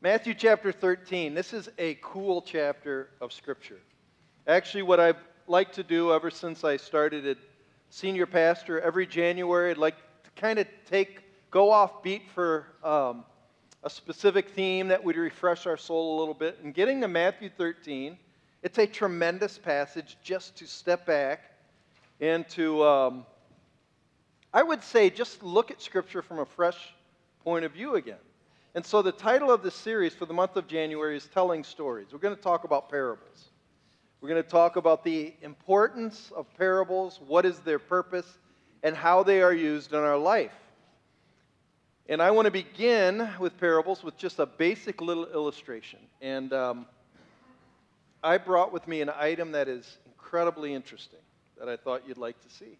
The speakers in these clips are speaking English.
Matthew chapter 13. This is a cool chapter of Scripture. Actually, what I've liked to do ever since I started at senior pastor, every January, I'd like to kind of take, go off beat for um, a specific theme that would refresh our soul a little bit. And getting to Matthew 13, it's a tremendous passage just to step back and to, um, I would say, just look at Scripture from a fresh point of view again. And so the title of this series for the month of January is Telling Stories. We're going to talk about parables. We're going to talk about the importance of parables, what is their purpose, and how they are used in our life. And I want to begin with parables with just a basic little illustration. And um, I brought with me an item that is incredibly interesting that I thought you'd like to see.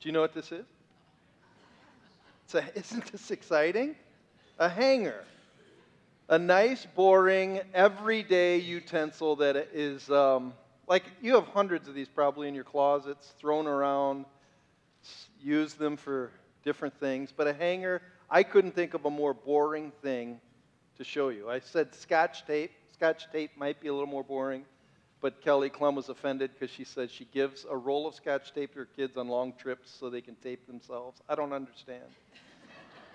Do you know what this is? Isn't this exciting? A hanger. A nice, boring, everyday utensil that is um, like you have hundreds of these probably in your closets, thrown around, use them for different things. But a hanger, I couldn't think of a more boring thing to show you. I said scotch tape. Scotch tape might be a little more boring, but Kelly Klum was offended because she said she gives a roll of scotch tape to her kids on long trips so they can tape themselves. I don't understand.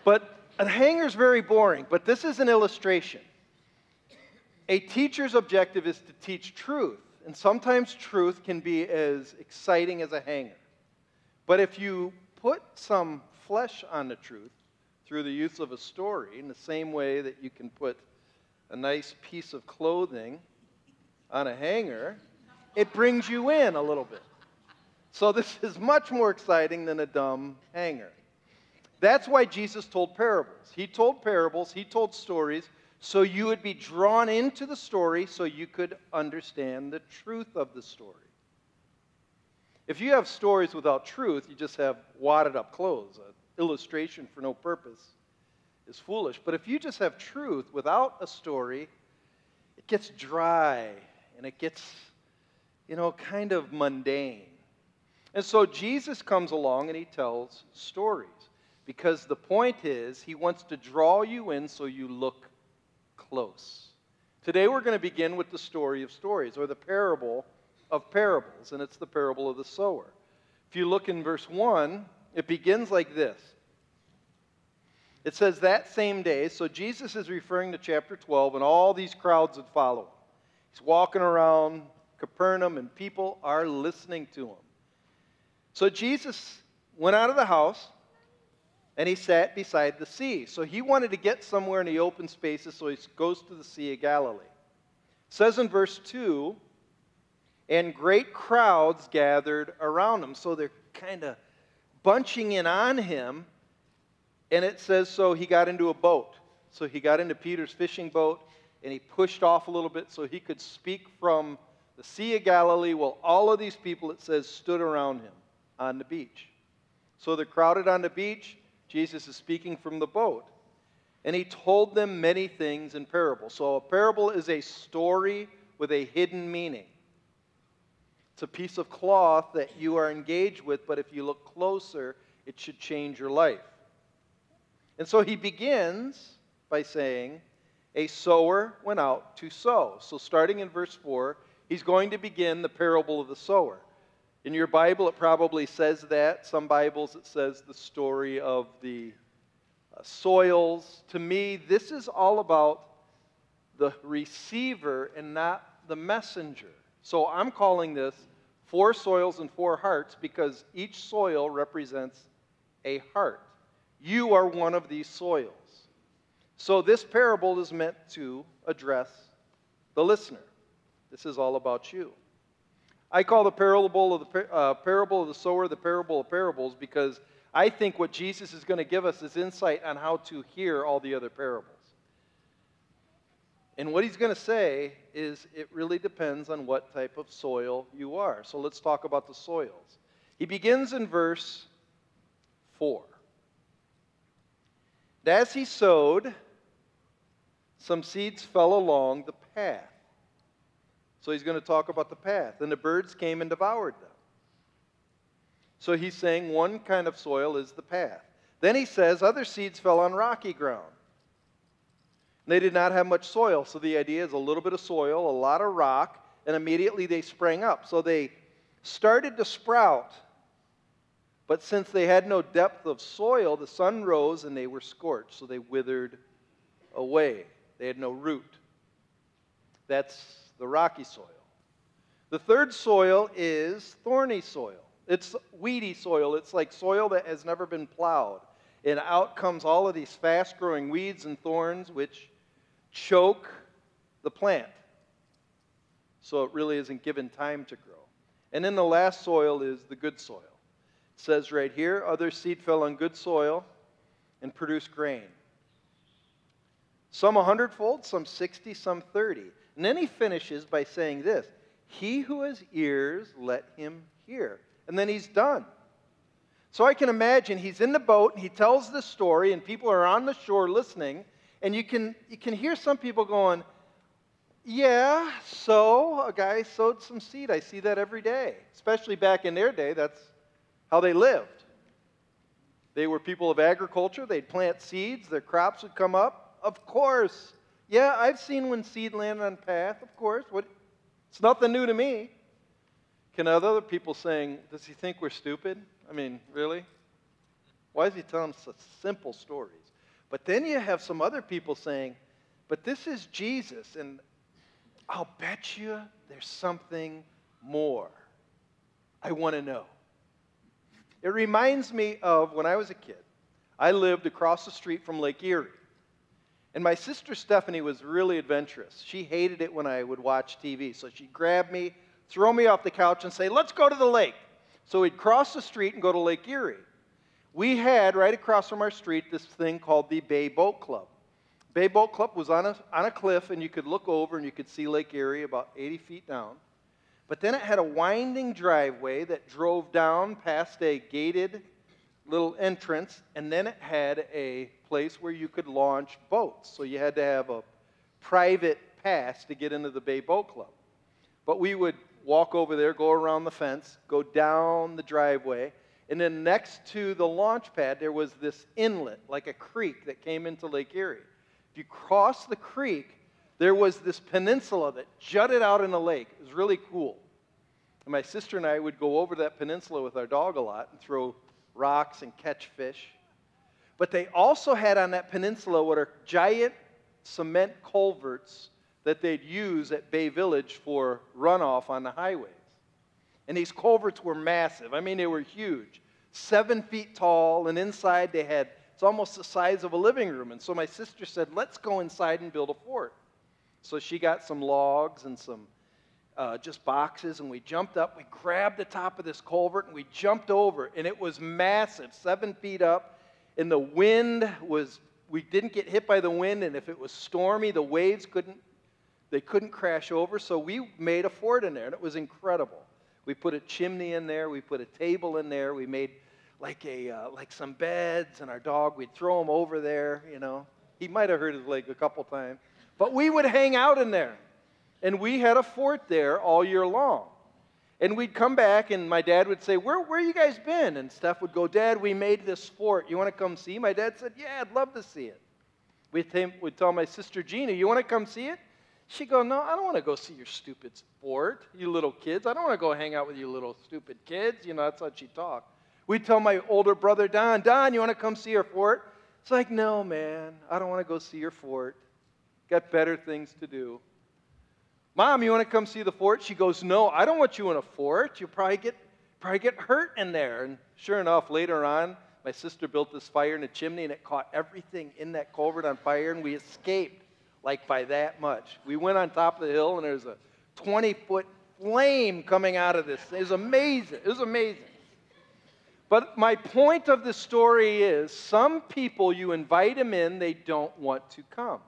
But a hanger's very boring, but this is an illustration. A teacher's objective is to teach truth, and sometimes truth can be as exciting as a hanger. But if you put some flesh on the truth through the use of a story, in the same way that you can put a nice piece of clothing on a hanger, it brings you in a little bit. So this is much more exciting than a dumb hanger. That's why Jesus told parables. He told parables, he told stories, so you would be drawn into the story so you could understand the truth of the story. If you have stories without truth, you just have wadded up clothes. An illustration for no purpose is foolish. But if you just have truth without a story, it gets dry and it gets, you know, kind of mundane. And so Jesus comes along and he tells stories. Because the point is, he wants to draw you in so you look close. Today we're going to begin with the story of stories, or the parable of parables, and it's the parable of the sower. If you look in verse 1, it begins like this. It says, That same day, so Jesus is referring to chapter 12, and all these crowds that follow. He's walking around Capernaum, and people are listening to him. So Jesus went out of the house and he sat beside the sea. So he wanted to get somewhere in the open spaces, so he goes to the Sea of Galilee. It says in verse 2 and great crowds gathered around him. So they're kind of bunching in on him. And it says, so he got into a boat. So he got into Peter's fishing boat and he pushed off a little bit so he could speak from the Sea of Galilee while all of these people, it says, stood around him on the beach. So they're crowded on the beach. Jesus is speaking from the boat. And he told them many things in parables. So a parable is a story with a hidden meaning. It's a piece of cloth that you are engaged with, but if you look closer, it should change your life. And so he begins by saying, A sower went out to sow. So starting in verse 4, he's going to begin the parable of the sower. In your Bible, it probably says that. Some Bibles, it says the story of the uh, soils. To me, this is all about the receiver and not the messenger. So I'm calling this four soils and four hearts because each soil represents a heart. You are one of these soils. So this parable is meant to address the listener. This is all about you. I call the parable of the, uh, parable of the sower the parable of parables because I think what Jesus is going to give us is insight on how to hear all the other parables. And what he's going to say is it really depends on what type of soil you are. So let's talk about the soils. He begins in verse 4. And as he sowed, some seeds fell along the path so he's going to talk about the path. And the birds came and devoured them. So he's saying one kind of soil is the path. Then he says other seeds fell on rocky ground. They did not have much soil, so the idea is a little bit of soil, a lot of rock, and immediately they sprang up. So they started to sprout. But since they had no depth of soil, the sun rose and they were scorched, so they withered away. They had no root. That's the rocky soil. The third soil is thorny soil. It's weedy soil. It's like soil that has never been plowed. And out comes all of these fast growing weeds and thorns, which choke the plant. So it really isn't given time to grow. And then the last soil is the good soil. It says right here other seed fell on good soil and produced grain. Some a hundredfold, some 60, some 30. And then he finishes by saying this He who has ears, let him hear. And then he's done. So I can imagine he's in the boat and he tells the story, and people are on the shore listening, and you can, you can hear some people going, Yeah, so a guy sowed some seed. I see that every day. Especially back in their day, that's how they lived. They were people of agriculture, they'd plant seeds, their crops would come up. Of course. Yeah, I've seen when seed landed on path, of course. What, it's nothing new to me. Can other people saying, Does he think we're stupid? I mean, really? Why is he telling such simple stories? But then you have some other people saying, but this is Jesus, and I'll bet you there's something more. I want to know. It reminds me of when I was a kid. I lived across the street from Lake Erie. And my sister Stephanie was really adventurous. She hated it when I would watch TV. So she'd grab me, throw me off the couch, and say, Let's go to the lake. So we'd cross the street and go to Lake Erie. We had right across from our street this thing called the Bay Boat Club. Bay Boat Club was on a, on a cliff, and you could look over and you could see Lake Erie about 80 feet down. But then it had a winding driveway that drove down past a gated little entrance, and then it had a place where you could launch boats. So you had to have a private pass to get into the Bay Boat Club. But we would walk over there, go around the fence, go down the driveway, and then next to the launch pad, there was this inlet, like a creek that came into Lake Erie. If you cross the creek, there was this peninsula that jutted out in the lake. It was really cool. And my sister and I would go over that peninsula with our dog a lot and throw rocks and catch fish. But they also had on that peninsula what are giant cement culverts that they'd use at Bay Village for runoff on the highways. And these culverts were massive. I mean, they were huge, seven feet tall, and inside they had, it's almost the size of a living room. And so my sister said, let's go inside and build a fort. So she got some logs and some uh, just boxes, and we jumped up. We grabbed the top of this culvert and we jumped over, and it was massive, seven feet up. And the wind was, we didn't get hit by the wind, and if it was stormy, the waves couldn't they couldn't crash over, so we made a fort in there, and it was incredible. We put a chimney in there, we put a table in there, we made like a uh, like some beds, and our dog we'd throw him over there. You know, he might have hurt his leg a couple times, but we would hang out in there, and we had a fort there all year long. And we'd come back, and my dad would say, Where, where you guys been? And Steph would go, Dad, we made this fort. You want to come see? My dad said, Yeah, I'd love to see it. We'd, we'd tell my sister Gina, You want to come see it? She'd go, No, I don't want to go see your stupid fort, you little kids. I don't want to go hang out with you little stupid kids. You know, that's how she talked. We'd tell my older brother, Don, Don, you want to come see our fort? It's like, No, man, I don't want to go see your fort. Got better things to do. Mom, you want to come see the fort? She goes, No, I don't want you in a fort. You'll probably get, probably get hurt in there. And sure enough, later on, my sister built this fire in a chimney and it caught everything in that culvert on fire and we escaped like by that much. We went on top of the hill and there's a 20 foot flame coming out of this. It was amazing. It was amazing. But my point of the story is some people, you invite them in, they don't want to come.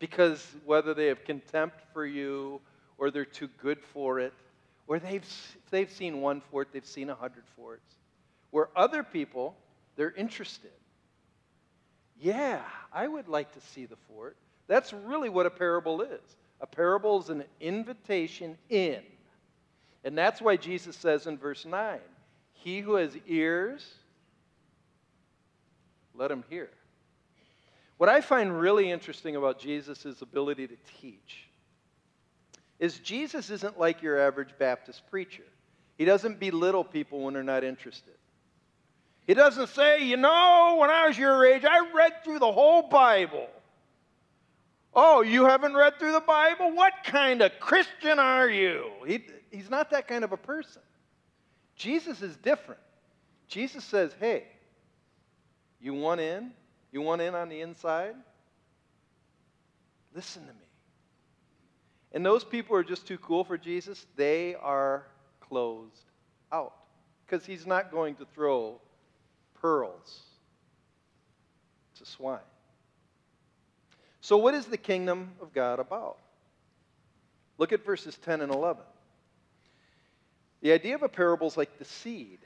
Because whether they have contempt for you or they're too good for it, or they've, they've seen one fort, they've seen a hundred forts. Where other people, they're interested. Yeah, I would like to see the fort. That's really what a parable is. A parable is an invitation in. And that's why Jesus says in verse 9, He who has ears, let him hear. What I find really interesting about Jesus' ability to teach is Jesus isn't like your average Baptist preacher. He doesn't belittle people when they're not interested. He doesn't say, you know, when I was your age, I read through the whole Bible. Oh, you haven't read through the Bible? What kind of Christian are you? He, he's not that kind of a person. Jesus is different. Jesus says, hey, you want in? You want in on the inside? Listen to me. And those people are just too cool for Jesus, they are closed out. Because he's not going to throw pearls to swine. So, what is the kingdom of God about? Look at verses 10 and 11. The idea of a parable is like the seed.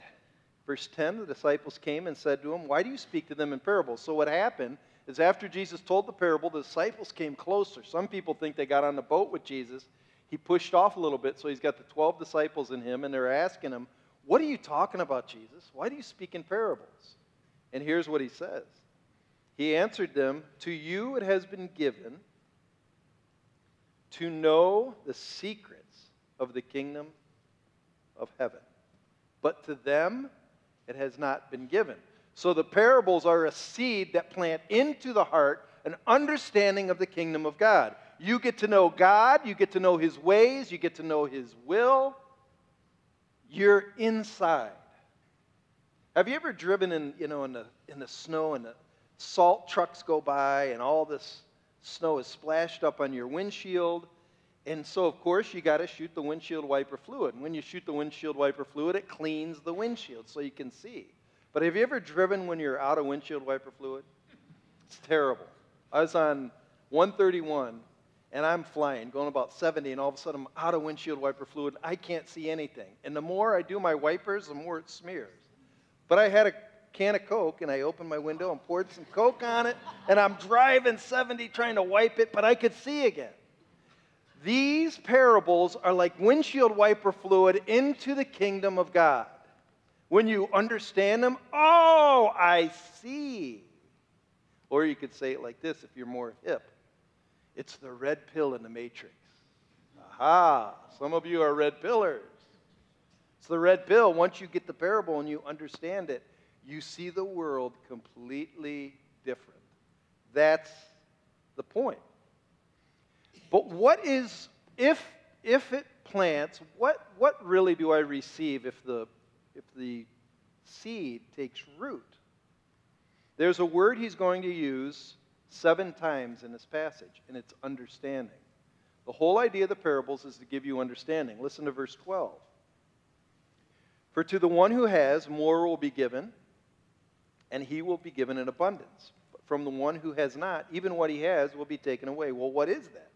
Verse 10 the disciples came and said to him, Why do you speak to them in parables? So, what happened is after Jesus told the parable, the disciples came closer. Some people think they got on the boat with Jesus. He pushed off a little bit, so he's got the 12 disciples in him, and they're asking him, What are you talking about, Jesus? Why do you speak in parables? And here's what he says He answered them, To you it has been given to know the secrets of the kingdom of heaven. But to them it has not been given. So the parables are a seed that plant into the heart an understanding of the kingdom of God. You get to know God, you get to know his ways, you get to know his will. You're inside. Have you ever driven in, you know, in the, in the snow and the salt trucks go by and all this snow is splashed up on your windshield? And so, of course, you got to shoot the windshield wiper fluid. And when you shoot the windshield wiper fluid, it cleans the windshield so you can see. But have you ever driven when you're out of windshield wiper fluid? It's terrible. I was on 131 and I'm flying, going about 70, and all of a sudden I'm out of windshield wiper fluid. I can't see anything. And the more I do my wipers, the more it smears. But I had a can of Coke and I opened my window and poured some Coke on it, and I'm driving 70 trying to wipe it, but I could see again. These parables are like windshield wiper fluid into the kingdom of God. When you understand them, oh, I see. Or you could say it like this if you're more hip it's the red pill in the matrix. Aha, some of you are red pillers. It's the red pill. Once you get the parable and you understand it, you see the world completely different. That's the point. But what is, if, if it plants, what, what really do I receive if the, if the seed takes root? There's a word he's going to use seven times in this passage, and it's understanding. The whole idea of the parables is to give you understanding. Listen to verse 12. For to the one who has, more will be given, and he will be given in abundance. But from the one who has not, even what he has will be taken away. Well, what is that?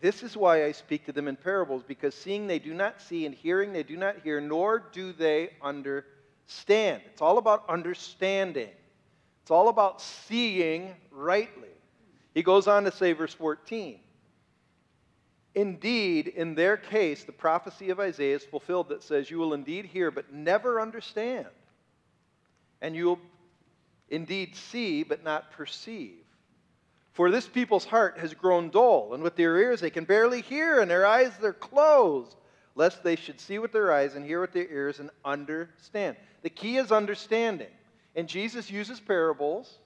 This is why I speak to them in parables, because seeing they do not see, and hearing they do not hear, nor do they understand. It's all about understanding, it's all about seeing rightly. He goes on to say, verse 14. Indeed, in their case, the prophecy of Isaiah is fulfilled that says, You will indeed hear, but never understand. And you will indeed see, but not perceive. For this people's heart has grown dull, and with their ears they can barely hear, and their eyes they're closed, lest they should see with their eyes and hear with their ears and understand. The key is understanding. And Jesus uses parables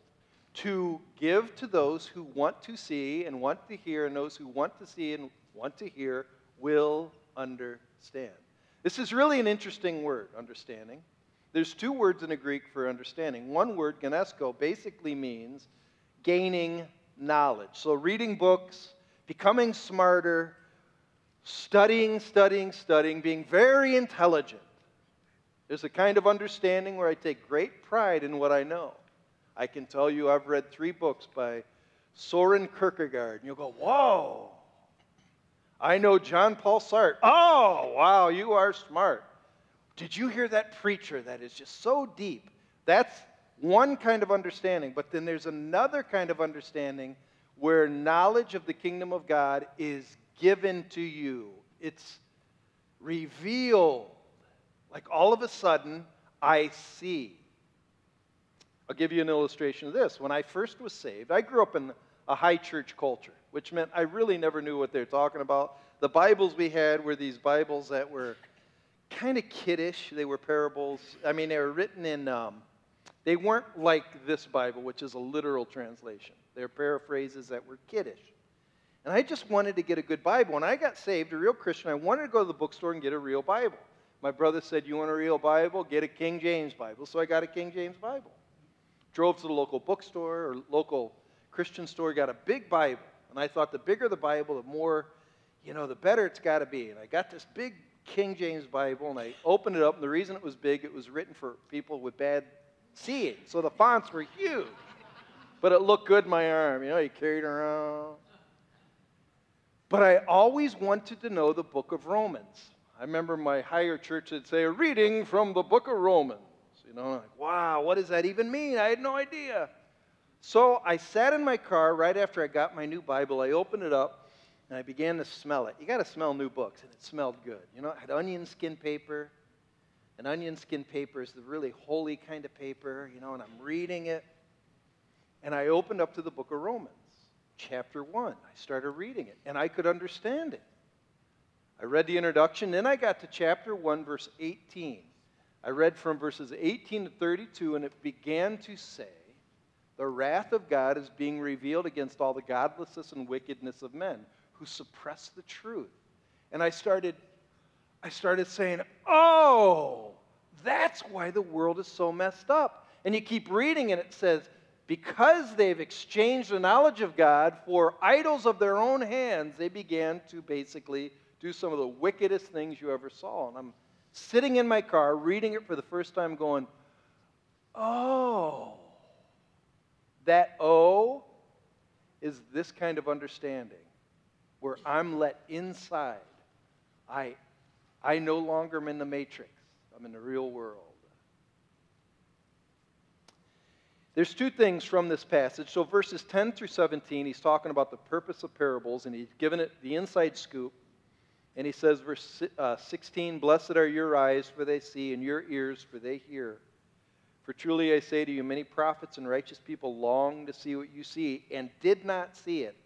to give to those who want to see and want to hear, and those who want to see and want to hear will understand. This is really an interesting word, understanding. There's two words in the Greek for understanding. One word, gnosko, basically means gaining knowledge. So, reading books, becoming smarter, studying, studying, studying, being very intelligent. There's a kind of understanding where I take great pride in what I know. I can tell you I've read three books by Soren Kierkegaard, and you'll go, whoa. I know John Paul Sartre. Oh, wow, you are smart. Did you hear that preacher that is just so deep? That's one kind of understanding, but then there's another kind of understanding where knowledge of the kingdom of God is given to you. It's revealed. Like all of a sudden, I see. I'll give you an illustration of this. When I first was saved, I grew up in a high church culture, which meant I really never knew what they're talking about. The Bibles we had were these Bibles that were kind of kiddish. They were parables. I mean, they were written in, um, they weren't like this Bible, which is a literal translation. They're paraphrases that were kiddish. And I just wanted to get a good Bible. When I got saved, a real Christian, I wanted to go to the bookstore and get a real Bible. My brother said, You want a real Bible? Get a King James Bible. So I got a King James Bible. Drove to the local bookstore or local Christian store, got a big Bible. And I thought the bigger the Bible, the more, you know, the better it's got to be. And I got this big King James Bible and I opened it up. And the reason it was big, it was written for people with bad seeing. So the fonts were huge. But it looked good in my arm. You know, you carried around. But I always wanted to know the book of Romans. I remember my higher church would say, a reading from the book of Romans. You know, like, wow, what does that even mean? I had no idea. So I sat in my car right after I got my new Bible. I opened it up and I began to smell it. You got to smell new books, and it smelled good. You know, it had onion skin paper. And onion skin paper is the really holy kind of paper, you know, and I'm reading it. And I opened up to the book of Romans, chapter 1. I started reading it, and I could understand it. I read the introduction, then I got to chapter 1, verse 18. I read from verses 18 to 32, and it began to say, The wrath of God is being revealed against all the godlessness and wickedness of men who suppress the truth. And I started, I started saying, Oh, that's why the world is so messed up. And you keep reading, and it says, Because they've exchanged the knowledge of God for idols of their own hands, they began to basically do some of the wickedest things you ever saw. And I'm sitting in my car, reading it for the first time, going, oh, that oh is this kind of understanding where I'm let inside. I, I no longer am in the matrix, I'm in the real world. There's two things from this passage. So, verses 10 through 17, he's talking about the purpose of parables, and he's given it the inside scoop. And he says, verse uh, 16, Blessed are your eyes, for they see, and your ears, for they hear. For truly I say to you, many prophets and righteous people long to see what you see and did not see it,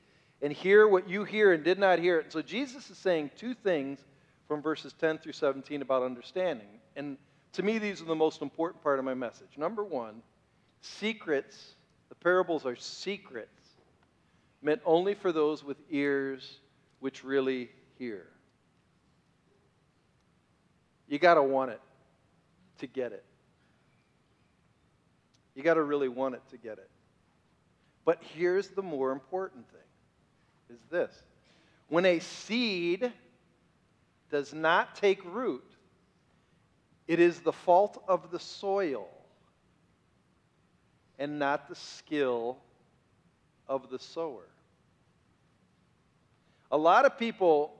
and hear what you hear and did not hear it. And so Jesus is saying two things from verses 10 through 17 about understanding. And to me, these are the most important part of my message. Number one, secrets, the parables are secrets meant only for those with ears which really hear. You got to want it to get it. You got to really want it to get it. But here's the more important thing is this. When a seed does not take root, it is the fault of the soil and not the skill of the sower. A lot of people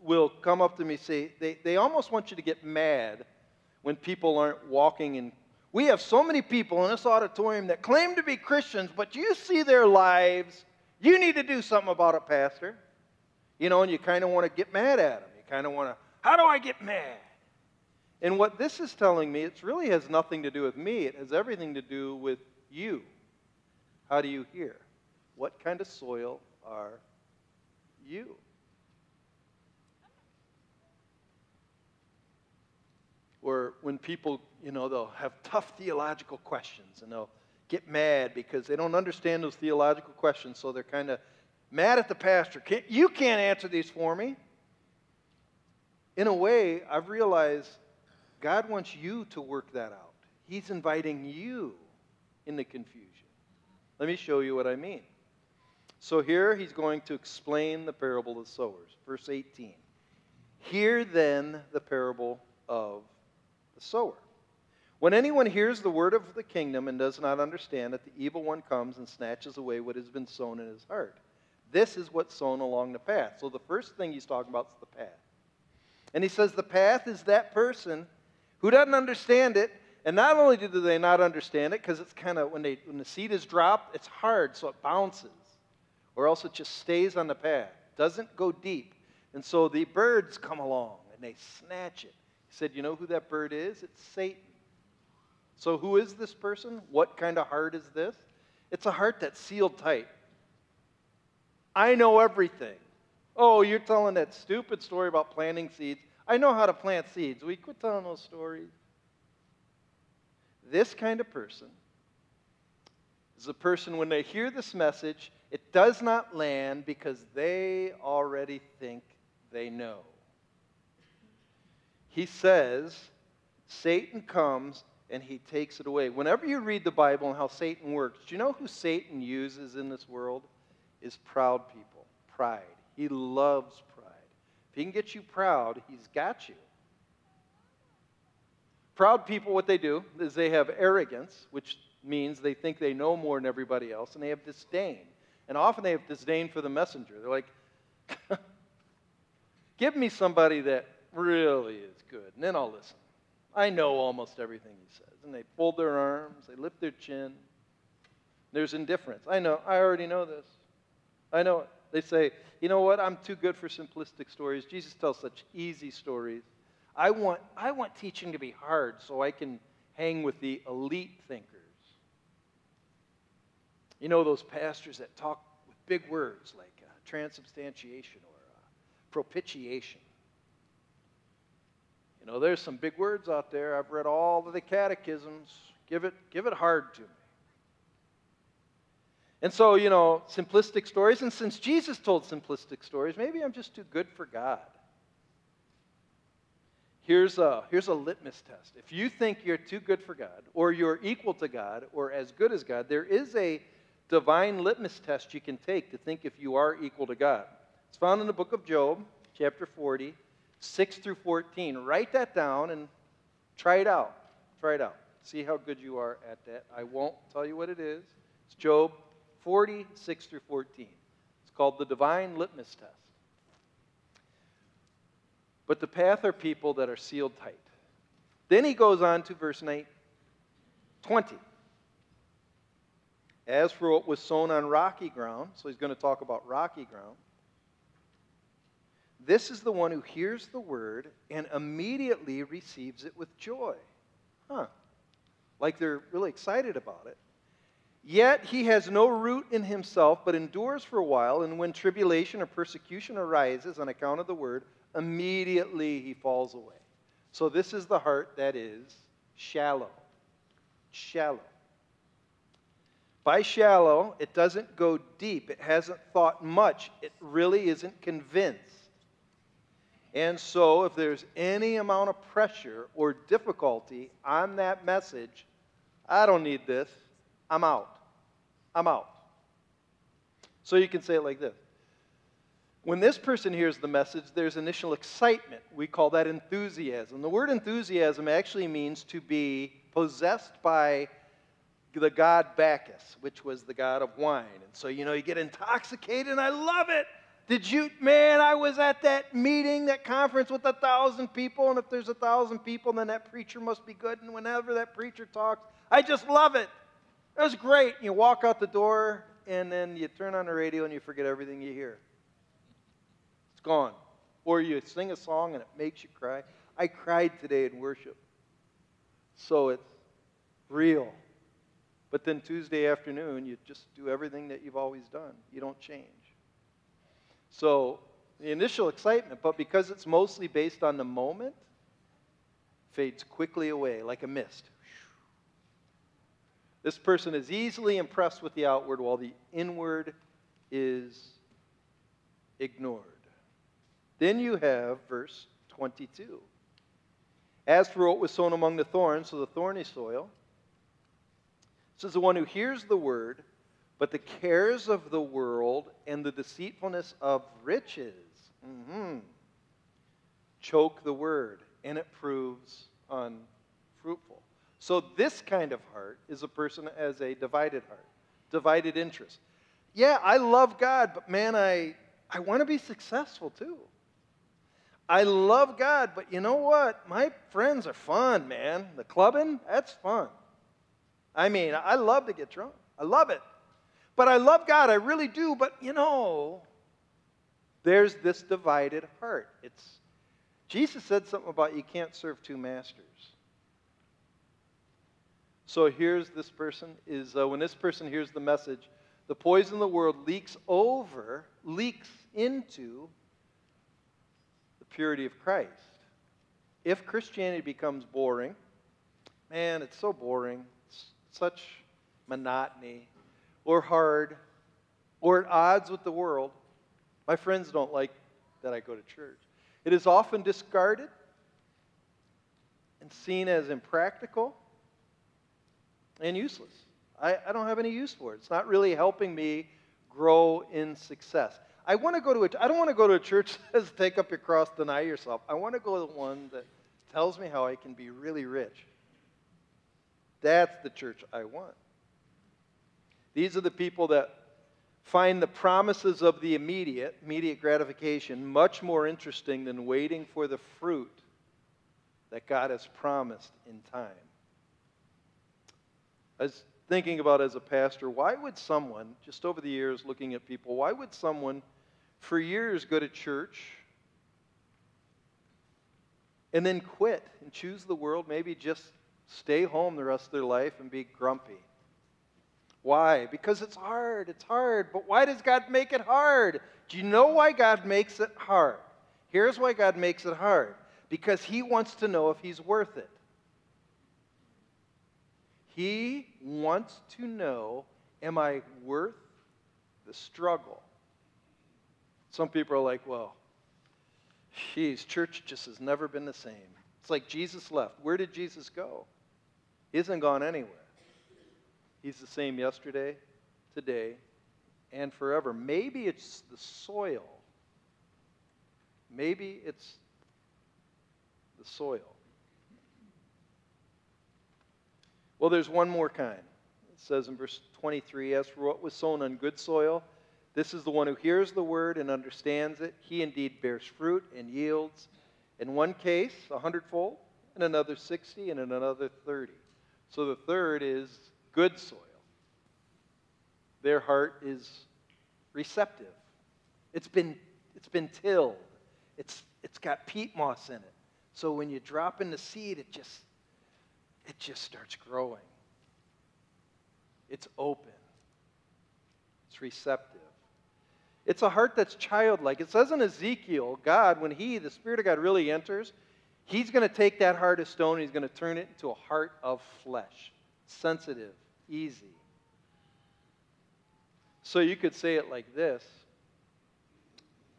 will come up to me say they, they almost want you to get mad when people aren't walking in. We have so many people in this auditorium that claim to be christians but you see their lives. You need to do something about it pastor. You know and you kind of want to get mad at them you kind of want to how do i get mad and what this is telling me it really has nothing to do with me it has everything to do with you how do you hear what kind of soil are you or when people, you know, they'll have tough theological questions and they'll get mad because they don't understand those theological questions, so they're kind of mad at the pastor. Can't, you can't answer these for me. In a way, I've realized God wants you to work that out. He's inviting you in the confusion. Let me show you what I mean. So here he's going to explain the parable of the sowers. Verse 18. Hear then the parable of the sower. When anyone hears the word of the kingdom and does not understand it, the evil one comes and snatches away what has been sown in his heart. This is what's sown along the path. So the first thing he's talking about is the path. And he says the path is that person who doesn't understand it. And not only do they not understand it, because it's kind of, when, they, when the seed is dropped, it's hard, so it bounces. Or else it just stays on the path, doesn't go deep. And so the birds come along and they snatch it He said, You know who that bird is? It's Satan. So, who is this person? What kind of heart is this? It's a heart that's sealed tight. I know everything. Oh, you're telling that stupid story about planting seeds. I know how to plant seeds. We quit telling those stories. This kind of person is a person when they hear this message, it does not land because they already think they know. He says, Satan comes and he takes it away. Whenever you read the Bible and how Satan works, do you know who Satan uses in this world? Is proud people. Pride. He loves. If he can get you proud, he's got you. Proud people, what they do is they have arrogance, which means they think they know more than everybody else, and they have disdain. And often they have disdain for the messenger. They're like, give me somebody that really is good, and then I'll listen. I know almost everything he says. And they fold their arms, they lift their chin. There's indifference. I know, I already know this. I know it. They say, you know what, I'm too good for simplistic stories. Jesus tells such easy stories. I want, I want teaching to be hard so I can hang with the elite thinkers. You know, those pastors that talk with big words like uh, transubstantiation or uh, propitiation. You know, there's some big words out there. I've read all of the catechisms. Give it, give it hard to me. And so, you know, simplistic stories. And since Jesus told simplistic stories, maybe I'm just too good for God. Here's a, here's a litmus test. If you think you're too good for God, or you're equal to God, or as good as God, there is a divine litmus test you can take to think if you are equal to God. It's found in the book of Job, chapter 40, 6 through 14. Write that down and try it out. Try it out. See how good you are at that. I won't tell you what it is. It's Job 40, 6 through 14. It's called the divine litmus test. But the path are people that are sealed tight. Then he goes on to verse 9, 20. As for what was sown on rocky ground, so he's going to talk about rocky ground. This is the one who hears the word and immediately receives it with joy. Huh. Like they're really excited about it. Yet he has no root in himself, but endures for a while, and when tribulation or persecution arises on account of the word, immediately he falls away. So this is the heart that is shallow. Shallow. By shallow, it doesn't go deep. It hasn't thought much. It really isn't convinced. And so, if there's any amount of pressure or difficulty on that message, I don't need this. I'm out. I'm out. So you can say it like this when this person hears the message, there's initial excitement. We call that enthusiasm. The word enthusiasm actually means to be possessed by the god Bacchus, which was the god of wine. And so, you know, you get intoxicated, and I love it. Did you, man, I was at that meeting, that conference with a thousand people, and if there's a thousand people, then that preacher must be good. And whenever that preacher talks, I just love it. It was great. You walk out the door, and then you turn on the radio, and you forget everything you hear It's gone. Or you sing a song and it makes you cry. I cried today in worship. So it's real. But then Tuesday afternoon, you just do everything that you've always done. You don't change. So the initial excitement, but because it's mostly based on the moment, fades quickly away like a mist. This person is easily impressed with the outward while the inward is ignored. Then you have verse 22. As for what was sown among the thorns, so the thorny soil, this is the one who hears the word, but the cares of the world and the deceitfulness of riches mm-hmm, choke the word, and it proves unfruitful. So, this kind of heart is a person as a divided heart, divided interest. Yeah, I love God, but man, I, I want to be successful too. I love God, but you know what? My friends are fun, man. The clubbing, that's fun. I mean, I love to get drunk. I love it. But I love God, I really do. But you know, there's this divided heart. It's Jesus said something about you can't serve two masters. So here's this person is uh, when this person hears the message, the poison of the world leaks over, leaks into the purity of Christ. If Christianity becomes boring, man, it's so boring, it's such monotony, or hard, or at odds with the world, my friends don't like that I go to church. It is often discarded and seen as impractical and useless. I, I don't have any use for it. It's not really helping me grow in success. I want to go to a, I don't want to go to a church that says take up your cross, deny yourself. I want to go to the one that tells me how I can be really rich. That's the church I want. These are the people that find the promises of the immediate, immediate gratification, much more interesting than waiting for the fruit that God has promised in time. I was thinking about as a pastor, why would someone, just over the years looking at people, why would someone for years go to church and then quit and choose the world, maybe just stay home the rest of their life and be grumpy? Why? Because it's hard. It's hard. But why does God make it hard? Do you know why God makes it hard? Here's why God makes it hard because He wants to know if He's worth it. He wants to know am I worth the struggle? Some people are like, well, geez, church just has never been the same. It's like Jesus left. Where did Jesus go? He hasn't gone anywhere. He's the same yesterday, today, and forever. Maybe it's the soil. Maybe it's the soil. Well, there's one more kind. It says in verse 23 As for what was sown on good soil, this is the one who hears the word and understands it. He indeed bears fruit and yields, in one case, a hundredfold, in another 60, and in another 30. So the third is good soil. Their heart is receptive. It's been, it's been tilled. It's, it's got peat moss in it. So when you drop in the seed, it just, it just starts growing. It's open. It's receptive. It's a heart that's childlike. It says in Ezekiel, God, when He, the Spirit of God, really enters, He's going to take that heart of stone and He's going to turn it into a heart of flesh, sensitive, easy. So you could say it like this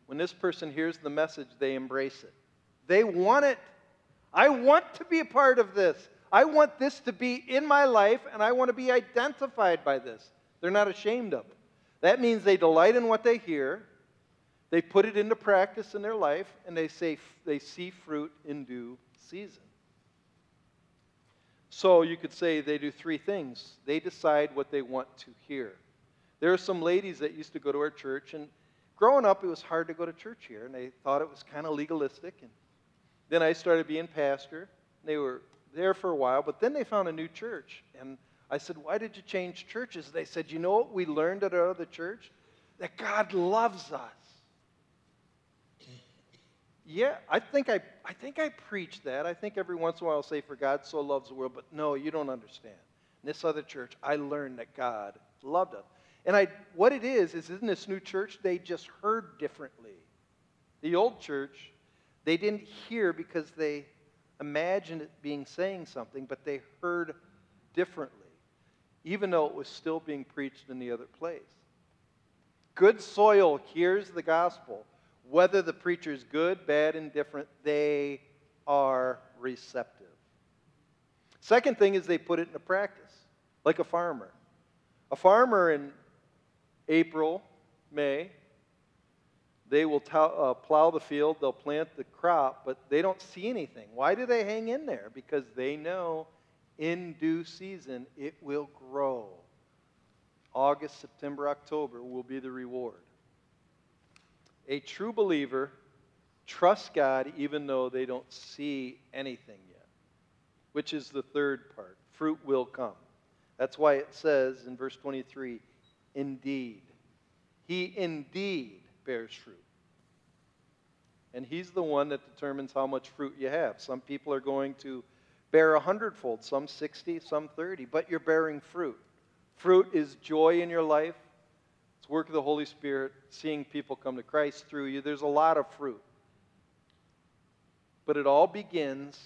When this person hears the message, they embrace it. They want it. I want to be a part of this. I want this to be in my life, and I want to be identified by this. They're not ashamed of it. That means they delight in what they hear, they put it into practice in their life, and they, say, they see fruit in due season. So you could say they do three things they decide what they want to hear. There are some ladies that used to go to our church, and growing up, it was hard to go to church here, and they thought it was kind of legalistic. And then I started being pastor. And They were there for a while, but then they found a new church. And I said, Why did you change churches? They said, You know what we learned at our other church? That God loves us. Yeah, I think I, I think I preach that. I think every once in a while I'll say, For God so loves the world, but no, you don't understand. In this other church, I learned that God loved us. And I, what it is, is in this new church, they just heard differently. The old church, they didn't hear because they imagined it being saying something, but they heard differently, even though it was still being preached in the other place. Good soil hears the gospel. Whether the preacher is good, bad, indifferent, they are receptive. Second thing is they put it into practice, like a farmer. A farmer in April, May, they will uh, plow the field, they'll plant the crop, but they don't see anything. Why do they hang in there? Because they know in due season it will grow. August, September, October will be the reward. A true believer trusts God even though they don't see anything yet, which is the third part. Fruit will come. That's why it says in verse 23 indeed. He indeed bears fruit. And He's the one that determines how much fruit you have. Some people are going to bear a hundredfold, some 60, some 30, but you're bearing fruit. Fruit is joy in your life. It's work of the Holy Spirit, seeing people come to Christ through you. There's a lot of fruit. But it all begins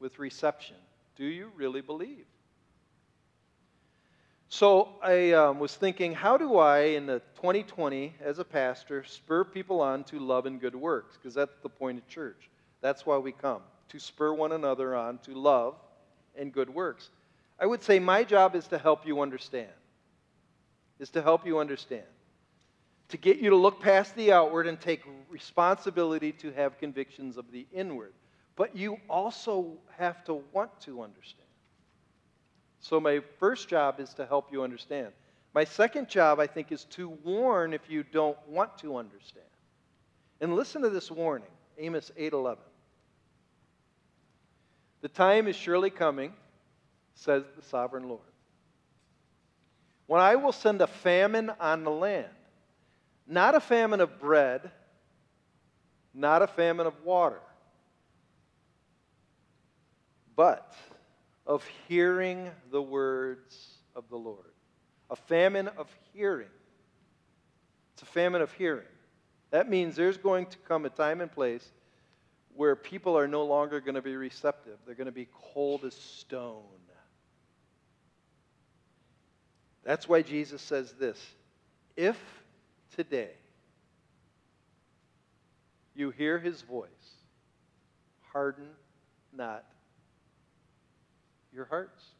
with reception. Do you really believe? So I um, was thinking, how do I, in the 2020, as a pastor, spur people on to love and good works? Because that's the point of church. That's why we come, to spur one another on to love and good works. I would say my job is to help you understand. Is to help you understand. To get you to look past the outward and take responsibility to have convictions of the inward. But you also have to want to understand. So, my first job is to help you understand. My second job, I think, is to warn if you don't want to understand. And listen to this warning Amos 8:11. The time is surely coming, says the sovereign Lord, when I will send a famine on the land, not a famine of bread, not a famine of water, but of hearing the words of the Lord. A famine of hearing. It's a famine of hearing. That means there's going to come a time and place where people are no longer going to be receptive. They're going to be cold as stone. That's why Jesus says this If today you hear his voice, harden not your hearts.